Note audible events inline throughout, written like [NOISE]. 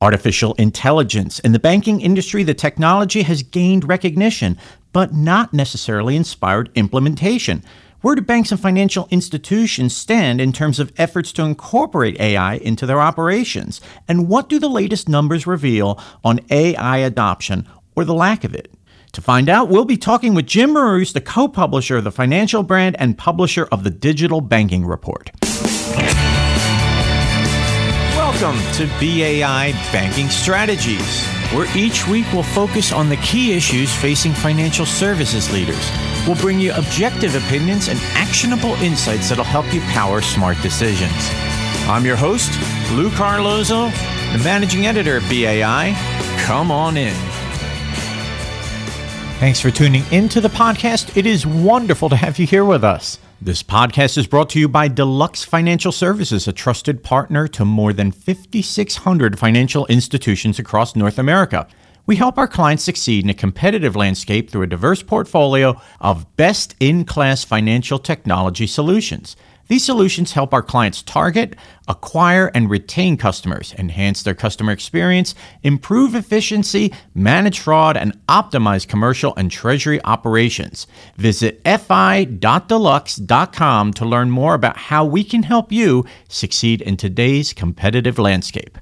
Artificial intelligence. In the banking industry, the technology has gained recognition, but not necessarily inspired implementation. Where do banks and financial institutions stand in terms of efforts to incorporate AI into their operations? And what do the latest numbers reveal on AI adoption or the lack of it? To find out, we'll be talking with Jim Marous, the co publisher of the financial brand and publisher of the Digital Banking Report. Welcome to BAI Banking Strategies, where each week we'll focus on the key issues facing financial services leaders. We'll bring you objective opinions and actionable insights that'll help you power smart decisions. I'm your host, Lou Carlozo, the managing editor of BAI. Come on in. Thanks for tuning into the podcast. It is wonderful to have you here with us. This podcast is brought to you by Deluxe Financial Services, a trusted partner to more than 5,600 financial institutions across North America. We help our clients succeed in a competitive landscape through a diverse portfolio of best in class financial technology solutions. These solutions help our clients target, acquire, and retain customers, enhance their customer experience, improve efficiency, manage fraud, and optimize commercial and treasury operations. Visit fi.deluxe.com to learn more about how we can help you succeed in today's competitive landscape.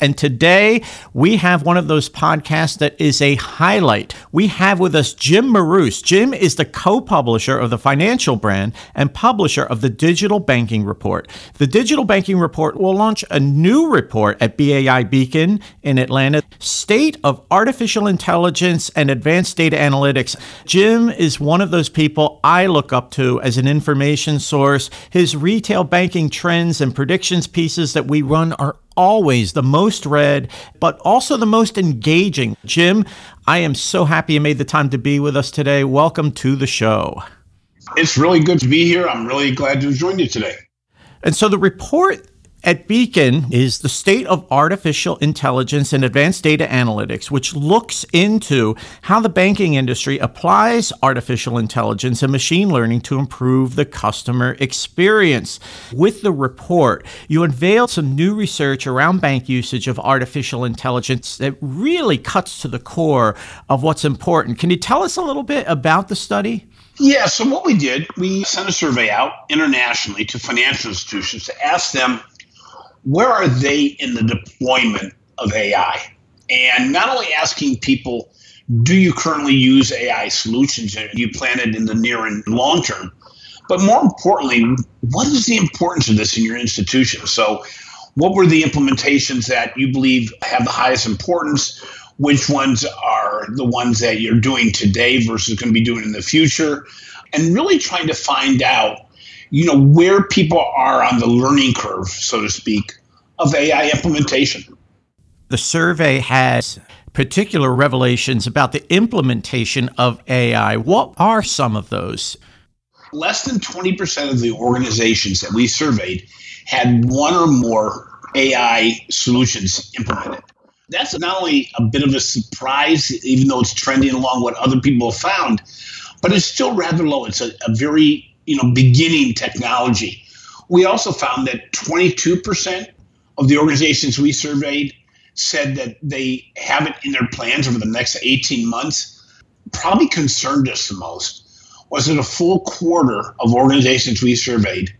And today we have one of those podcasts that is a highlight. We have with us Jim Marous. Jim is the co publisher of the financial brand and publisher of the Digital Banking Report. The Digital Banking Report will launch a new report at BAI Beacon in Atlanta State of Artificial Intelligence and Advanced Data Analytics. Jim is one of those people I look up to as an information source. His retail banking trends and predictions pieces that we run are always the most read, but also the most engaging. Jim, I am so happy you made the time to be with us today. Welcome to the show. It's really good to be here. I'm really glad to join you today. And so the report at Beacon is the state of artificial intelligence and advanced data analytics, which looks into how the banking industry applies artificial intelligence and machine learning to improve the customer experience. With the report, you unveil some new research around bank usage of artificial intelligence that really cuts to the core of what's important. Can you tell us a little bit about the study? Yeah, so what we did, we sent a survey out internationally to financial institutions to ask them where are they in the deployment of AI? And not only asking people, do you currently use AI solutions and you plan it in the near and long term? But more importantly, what is the importance of this in your institution? So, what were the implementations that you believe have the highest importance? Which ones are the ones that you're doing today versus going to be doing in the future? And really trying to find out you know, where people are on the learning curve, so to speak, of AI implementation. The survey has particular revelations about the implementation of AI. What are some of those? Less than 20% of the organizations that we surveyed had one or more AI solutions implemented. That's not only a bit of a surprise, even though it's trending along what other people have found, but it's still rather low. It's a, a very you know beginning technology. We also found that 22% of the organizations we surveyed said that they have it in their plans over the next 18 months. Probably concerned us the most was that a full quarter of organizations we surveyed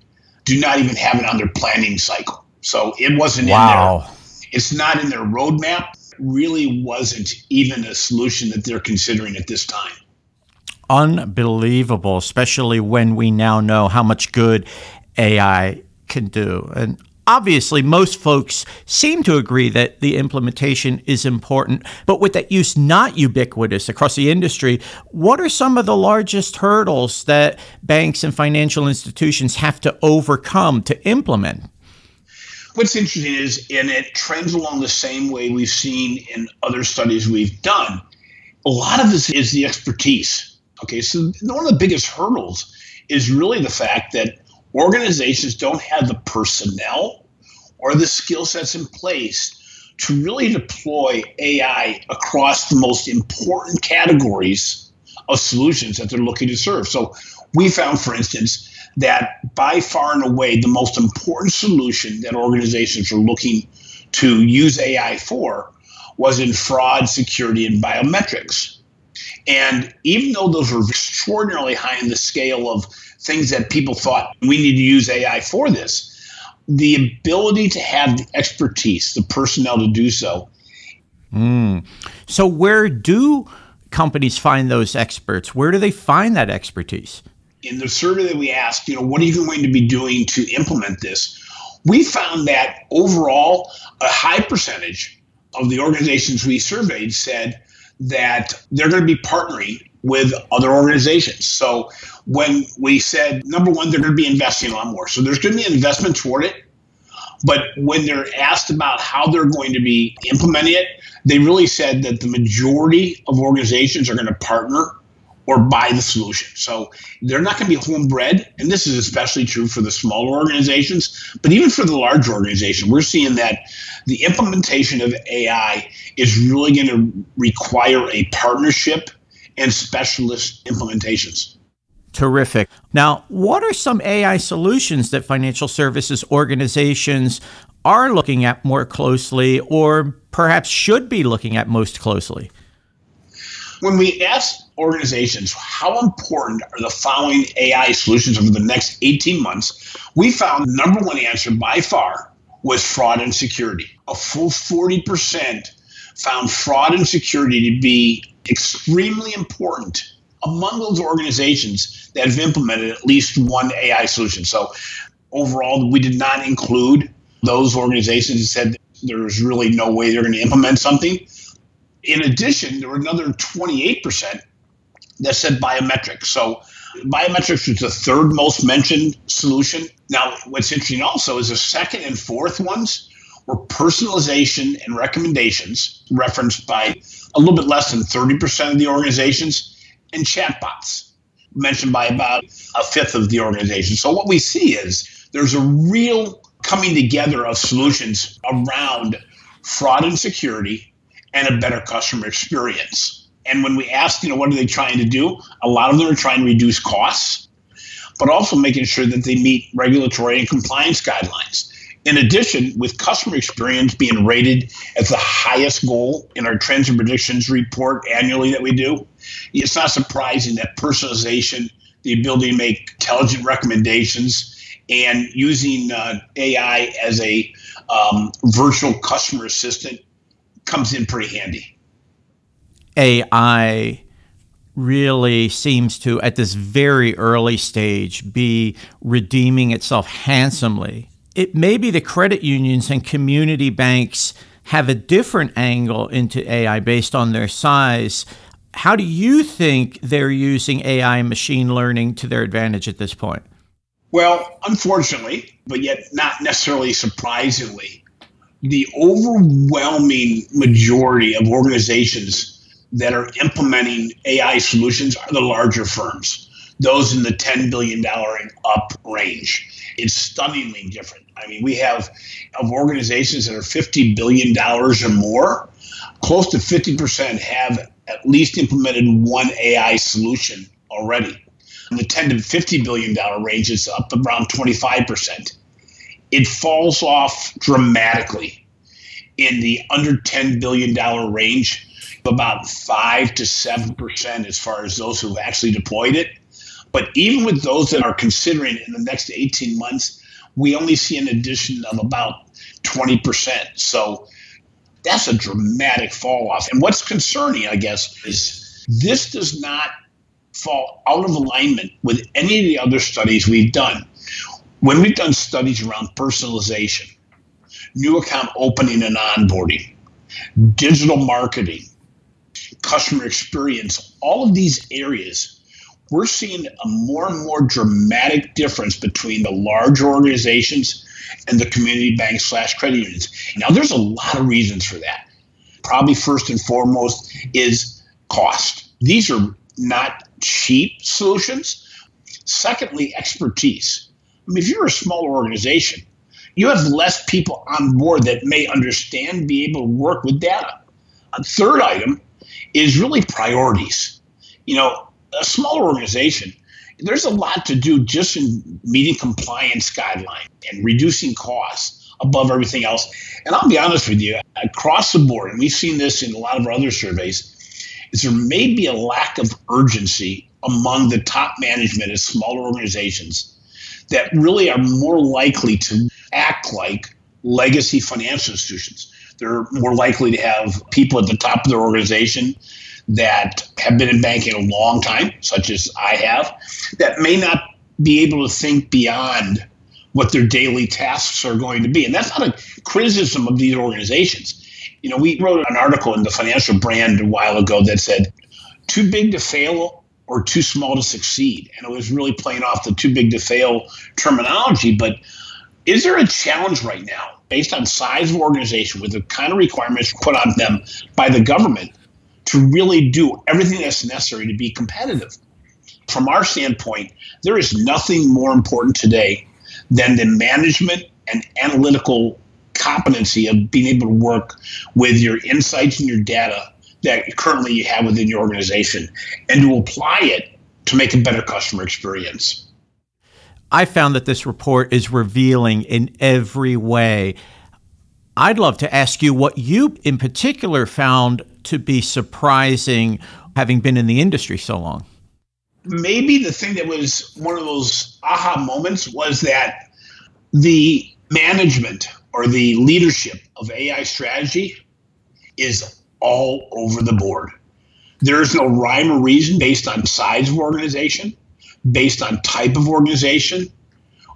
do not even have it on their planning cycle. So it wasn't wow. in there. It's not in their roadmap. Really wasn't even a solution that they're considering at this time unbelievable, especially when we now know how much good AI can do. And obviously, most folks seem to agree that the implementation is important. But with that use not ubiquitous across the industry, what are some of the largest hurdles that banks and financial institutions have to overcome to implement? What's interesting is, and it trends along the same way we've seen in other studies we've done, a lot of this is the expertise Okay, so one of the biggest hurdles is really the fact that organizations don't have the personnel or the skill sets in place to really deploy AI across the most important categories of solutions that they're looking to serve. So we found, for instance, that by far and away the most important solution that organizations are looking to use AI for was in fraud, security, and biometrics. And even though those were extraordinarily high in the scale of things that people thought we need to use AI for this, the ability to have the expertise, the personnel to do so. Mm. So, where do companies find those experts? Where do they find that expertise? In the survey that we asked, you know, what are you going to be doing to implement this? We found that overall, a high percentage of the organizations we surveyed said that they're going to be partnering with other organizations. So when we said, number one, they're going to be investing a lot more. So there's going to be investment toward it. But when they're asked about how they're going to be implementing it, they really said that the majority of organizations are going to partner or buy the solution. So they're not going to be homebred. And this is especially true for the smaller organizations, but even for the larger organization, we're seeing that the implementation of AI is really going to require a partnership and specialist implementations. Terrific. Now, what are some AI solutions that financial services organizations are looking at more closely or perhaps should be looking at most closely? When we ask organizations how important are the following AI solutions over the next 18 months, we found the number one answer by far was fraud and security. A full 40% found fraud and security to be extremely important among those organizations that have implemented at least one AI solution. So overall, we did not include those organizations that said there's really no way they're going to implement something. In addition, there were another 28% that said biometrics. So biometrics was the third most mentioned solution. Now, what's interesting also is the second and fourth ones were personalization and recommendations referenced by a little bit less than 30% of the organizations and chatbots mentioned by about a fifth of the organization. So what we see is there's a real coming together of solutions around fraud and security and a better customer experience. And when we ask, you know, what are they trying to do? A lot of them are trying to reduce costs, but also making sure that they meet regulatory and compliance guidelines. In addition, with customer experience being rated as the highest goal in our trends and predictions report annually that we do, it's not surprising that personalization, the ability to make intelligent recommendations, and using uh, AI as a um, virtual customer assistant comes in pretty handy. AI really seems to, at this very early stage, be redeeming itself handsomely it may be the credit unions and community banks have a different angle into AI based on their size. How do you think they're using AI and machine learning to their advantage at this point? Well, unfortunately, but yet not necessarily surprisingly, the overwhelming majority of organizations that are implementing AI solutions are the larger firms, those in the $10 billion and up range it's stunningly different. I mean, we have of organizations that are $50 billion or more, close to 50% have at least implemented one AI solution already. In the 10 to 50 billion dollar range is up around 25%. It falls off dramatically in the under 10 billion dollar range, about 5 to 7% as far as those who've actually deployed it. But even with those that are considering in the next 18 months, we only see an addition of about 20%. So that's a dramatic fall off. And what's concerning, I guess, is this does not fall out of alignment with any of the other studies we've done. When we've done studies around personalization, new account opening and onboarding, digital marketing, customer experience, all of these areas we're seeing a more and more dramatic difference between the large organizations and the community banks slash credit unions. Now, there's a lot of reasons for that. Probably first and foremost is cost. These are not cheap solutions. Secondly, expertise. I mean, if you're a smaller organization, you have less people on board that may understand, be able to work with data. A third item is really priorities. You know, a smaller organization, there's a lot to do just in meeting compliance guidelines and reducing costs. above everything else. And I'll be honest with you, across the board, and we've seen this in a lot of our other surveys, is there may be a lack of urgency among the top management of smaller organizations that really are more likely to act like legacy financial institutions. They're more likely to have people at the top of their organization that have been in banking a long time, such as I have, that may not be able to think beyond what their daily tasks are going to be. And that's not a criticism of these organizations. You know, we wrote an article in the financial brand a while ago that said, too big to fail or too small to succeed. And it was really playing off the too big to fail terminology. But is there a challenge right now based on size of organization with the kind of requirements put on them by the government to really do everything that's necessary to be competitive? From our standpoint, there is nothing more important today than the management and analytical competency of being able to work with your insights and your data that currently you have within your organization and to apply it to make a better customer experience. I found that this report is revealing in every way. I'd love to ask you what you in particular found to be surprising having been in the industry so long. Maybe the thing that was one of those aha moments was that the management or the leadership of AI strategy is all over the board. There's no rhyme or reason based on size of organization, based on type of organization,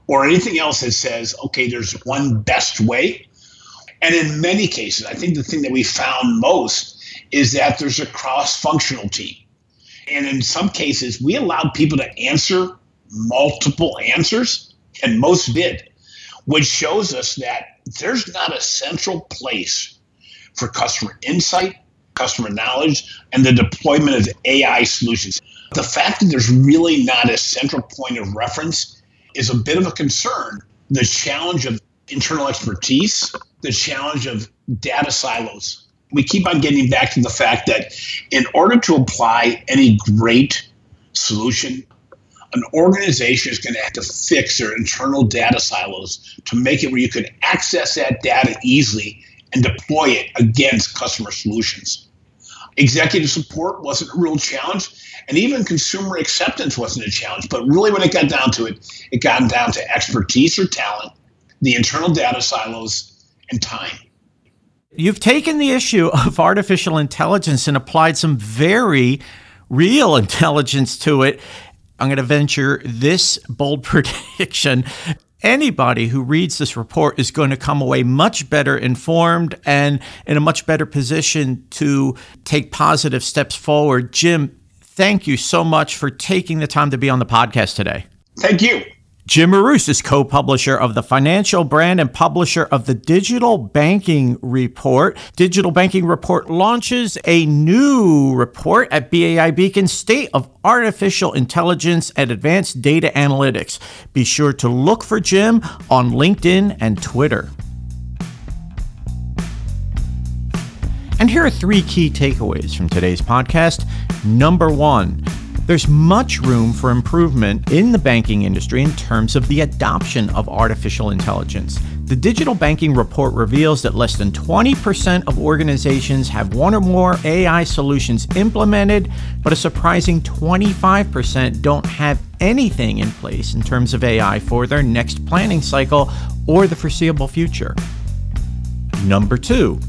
or anything else that says, okay, there's one best way. And in many cases, I think the thing that we found most is that there's a cross functional team. And in some cases, we allowed people to answer multiple answers, and most did, which shows us that there's not a central place for customer insight, customer knowledge, and the deployment of AI solutions. The fact that there's really not a central point of reference is a bit of a concern. The challenge of internal expertise, the challenge of data silos. We keep on getting back to the fact that in order to apply any great solution, an organization is going to have to fix their internal data silos to make it where you can access that data easily and deploy it against customer solutions. Executive support wasn't a real challenge, and even consumer acceptance wasn't a challenge. But really, when it got down to it, it got down to expertise or talent, the internal data silos, and time. You've taken the issue of artificial intelligence and applied some very real [LAUGHS] intelligence to it. I'm going to venture this bold [LAUGHS] prediction. Anybody who reads this report is going to come away much better informed and in a much better position to take positive steps forward. Jim, thank you so much for taking the time to be on the podcast today. Thank you. Jim Marous is co publisher of the financial brand and publisher of the Digital Banking Report. Digital Banking Report launches a new report at BAI Beacon State of Artificial Intelligence and Advanced Data Analytics. Be sure to look for Jim on LinkedIn and Twitter. And here are three key takeaways from today's podcast. Number one, there's much room for improvement in the banking industry in terms of the adoption of artificial intelligence. The Digital Banking Report reveals that less than 20% of organizations have one or more AI solutions implemented, but a surprising 25% don't have anything in place in terms of AI for their next planning cycle or the foreseeable future. Number two,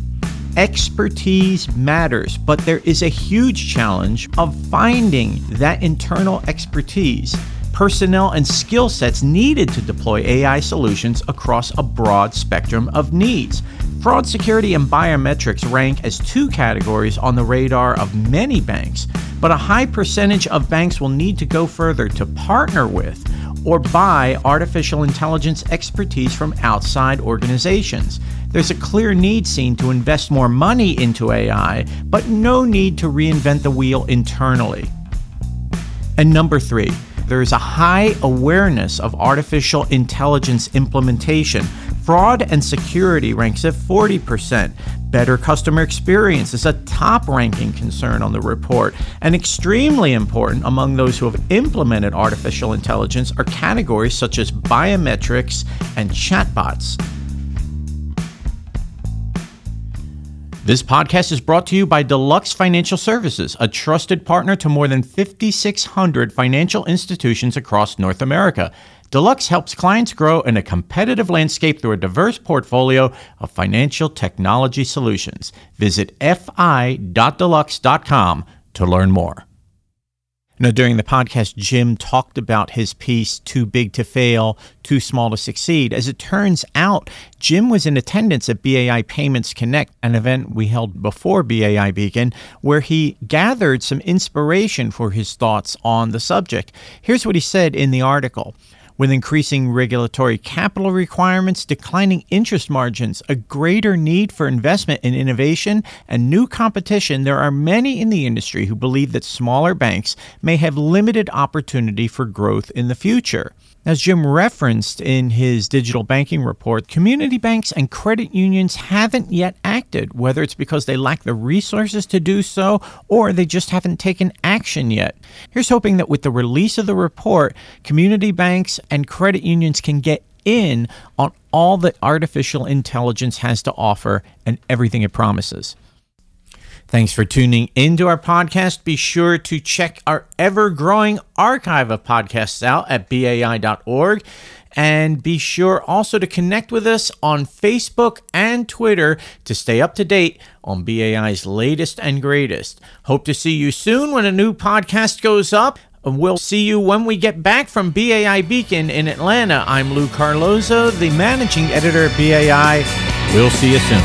expertise matters, but there is a huge challenge of finding that internal expertise, personnel, and skill sets needed to deploy AI solutions across a broad spectrum of needs. Fraud security and biometrics rank as two categories on the radar of many banks, but a high percentage of banks will need to go further to partner with or buy artificial intelligence expertise from outside organizations. There's a clear need seen to invest more money into AI, but no need to reinvent the wheel internally. And number three, there is a high awareness of artificial intelligence implementation. Fraud and security ranks at 40%. Better customer experience is a top ranking concern on the report. And extremely important among those who have implemented artificial intelligence are categories such as biometrics and chatbots. This podcast is brought to you by Deluxe Financial Services, a trusted partner to more than 5,600 financial institutions across North America. Deluxe helps clients grow in a competitive landscape through a diverse portfolio of financial technology solutions. Visit fi.deluxe.com to learn more. Now, during the podcast, Jim talked about his piece, Too Big to Fail, Too Small to Succeed. As it turns out, Jim was in attendance at BAI Payments Connect, an event we held before BAI Beacon, where he gathered some inspiration for his thoughts on the subject. Here's what he said in the article with increasing regulatory capital requirements, declining interest margins, a greater need for investment in innovation, and new competition, there are many in the industry who believe that smaller banks may have limited opportunity for growth in the future. As Jim referenced in his digital banking report, community banks and credit unions haven't yet acted, whether it's because they lack the resources to do so or they just haven't taken action yet. Here's hoping that with the release of the report, community banks and credit unions can get in on all that artificial intelligence has to offer and everything it promises. Thanks for tuning into our podcast. Be sure to check our ever growing archive of podcasts out at bai.org. And be sure also to connect with us on Facebook and Twitter to stay up to date on BAI's latest and greatest. Hope to see you soon when a new podcast goes up. We'll see you when we get back from BAI Beacon in Atlanta. I'm Lou Carlozo, the managing editor of BAI. We'll see you soon.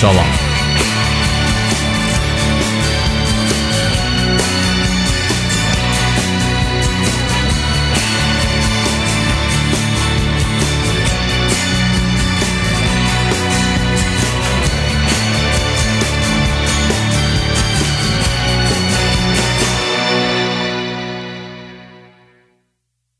So long.